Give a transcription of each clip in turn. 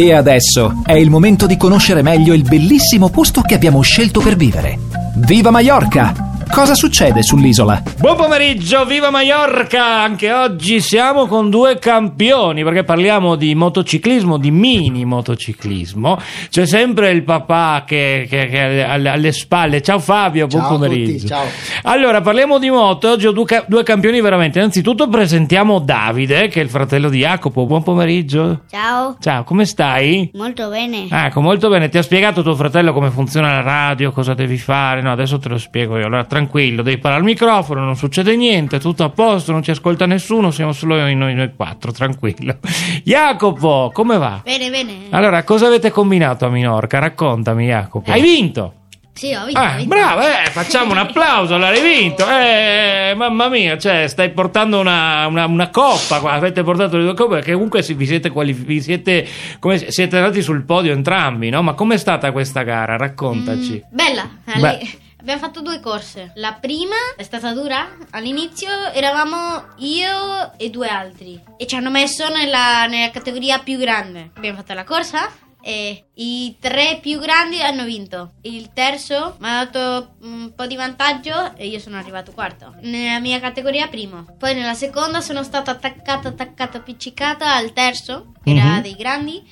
E adesso è il momento di conoscere meglio il bellissimo posto che abbiamo scelto per vivere. Viva Mallorca! Cosa succede sull'isola? Buon pomeriggio, viva Mallorca! Anche oggi siamo con due campioni perché parliamo di motociclismo, di mini motociclismo. C'è sempre il papà che, che, che alle, alle spalle. Ciao Fabio, buon Ciao pomeriggio. tutti, ciao. Allora, parliamo di moto. Oggi ho due, due campioni veramente. Innanzitutto presentiamo Davide, che è il fratello di Jacopo. Buon pomeriggio. Ciao, Ciao, come stai? molto bene. Ecco, molto bene. Ti ha spiegato tuo fratello come funziona la radio, cosa devi fare? No, adesso te lo spiego io. Allora, tranquillo, devi parlare al microfono, non succede niente, tutto a posto, non ci ascolta nessuno, siamo solo noi, noi, noi quattro, tranquillo. Jacopo, come va? Bene, bene. Allora, cosa avete combinato a Minorca? Raccontami, Jacopo. Hai vinto! Sì, ho vinto. Ah, vinto. bravo, eh, facciamo un applauso, allora hai vinto. Eh, mamma mia, cioè, stai portando una, una- una coppa qua, avete portato le due coppe, perché comunque vi siete, qualifi- vi siete, come, siete andati sul podio entrambi, no? Ma com'è stata questa gara? Raccontaci. Mm, bella. Beh. Abbiamo fatto due corse. La prima è stata dura. All'inizio eravamo io e due altri. E ci hanno messo nella, nella categoria più grande. Abbiamo fatto la corsa. E i tre più grandi hanno vinto. Il terzo mi ha dato un po' di vantaggio e io sono arrivato quarto. Nella mia categoria primo. Poi nella seconda sono stato attaccato, attaccato, appiccicata al terzo, che era Mhm. dei grandi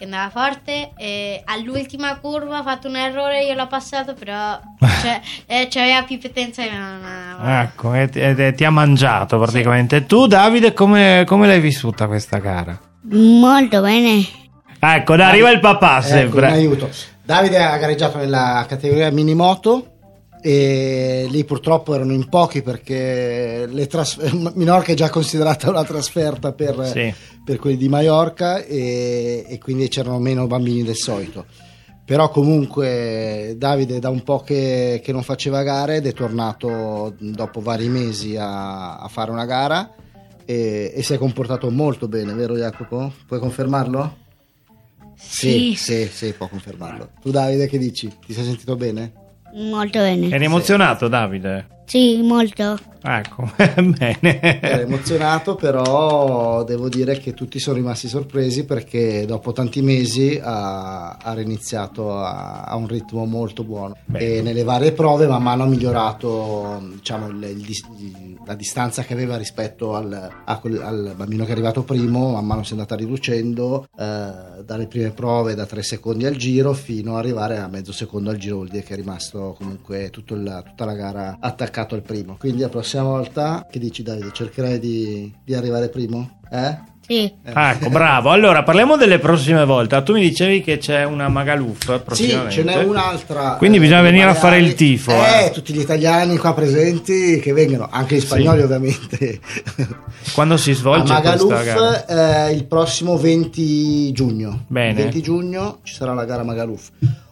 che andava forte e all'ultima curva ha fatto un errore io l'ho passato però cioè, eh, c'aveva più potenza e non Ecco, e, e- e ti ha mangiato praticamente. Tu, Davide, come, come l'hai vissuta questa gara? molto bene Ecco, dai, arriva il papà Ecco, sempre. un aiuto. Davide ha gareggiato nella categoria minimoto e lì purtroppo erano in pochi perché le tras- Minorca è già considerata una trasferta per, Sì. per quelli di Maiorca e, e quindi c'erano meno bambini del solito. Però comunque Davide da un po' che, che non faceva gare ed è tornato dopo vari mesi a, a fare una gara e, e si è comportato molto bene, vero Jacopo? Puoi confermarlo? Sì. sì, sì, può confermarlo. Tu Davide che dici? Ti sei sentito bene? Molto bene Eri emozionato, Davide? sì molto Ecco, bene. Ero emozionato, però devo dire che tutti sono rimasti sorpresi perché dopo tanti mesi ha, ha reiniziato a, a un ritmo molto buono. Beh. E nelle varie prove man mano ha migliorato diciamo, il- il la distanza che aveva rispetto al, a al bambino che è arrivato primo, man mano si è andata riducendo eh, dalle prime prove da 3 secondi al giro fino ad arrivare a mezzo secondo al giro, vuol dire che è rimasto comunque il- tutta la gara attaccato al primo. Quindi la prossima volta, che dici Davide, cercherai di, di arrivare primo? Eh? sì Ah, ecco, bravo. Allora, parliamo delle prossime volte. Ah, Tu mi dicevi che c'è una Magaluf Sì, ce n'è un'altra. Quindi eh, bisogna venire a fare il tifo. Eh, eh. tutti gli italiani qua presenti che vengono, anche gli spagnoli ovviamente. Quando si A svolge questa gara? Magaluf eh, il prossimo 20 giugno. Bene. Il 20 giugno ci sarà la gara Magaluf.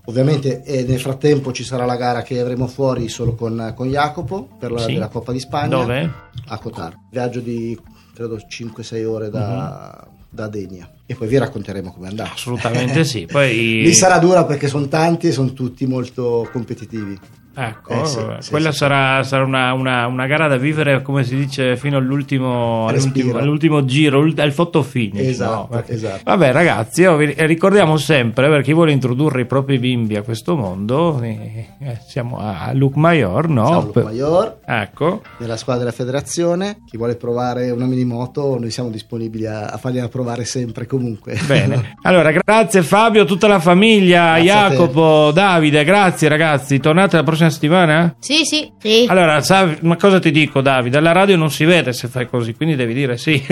Ovviamente eh, nel frattempo ci sarà la gara che avremo fuori solo con, con Jacopo per la Sì. della Coppa di Spagna. Dove? A Cotar. Viaggio di credo 5-6 ore da, da Denia. E poi vi racconteremo come è andato. Mhm. Assolutamente sì. Poi Lì sarà dura perché sono tanti e sono tutti molto competitivi. Ecco, Eh, sì, sì, quella sì. sarà, sarà una, una- una gara da vivere, come si dice, fino all'ultimo, all'ultimo, all'ultimo giro, al photo finish. Esatto, no? Esatto. Vabbè, ragazzi, io vi ricordiamo sempre per chi vuole introdurre i propri bimbi a questo mondo, eh, eh, siamo a Luc Mayor, no? Siamo Per- Mayor, Ecco, nella squadra della federazione. Chi vuole provare una minimoto, noi siamo disponibili a, a fargliela provare sempre comunque. bene. Allora, grazie Fabio, tutta la famiglia, Grazie. Jacopo, Davide, grazie ragazzi. Tornate la prossima settimana? sì sì sì Allora, sai, ma cosa ti dico, Davide? Alla radio non si vede se fai così, quindi devi dire sì.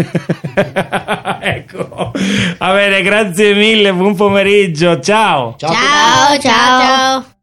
ecco. Va bene, grazie mille, buon pomeriggio, ciao. Ciao a tutti. ciao ciao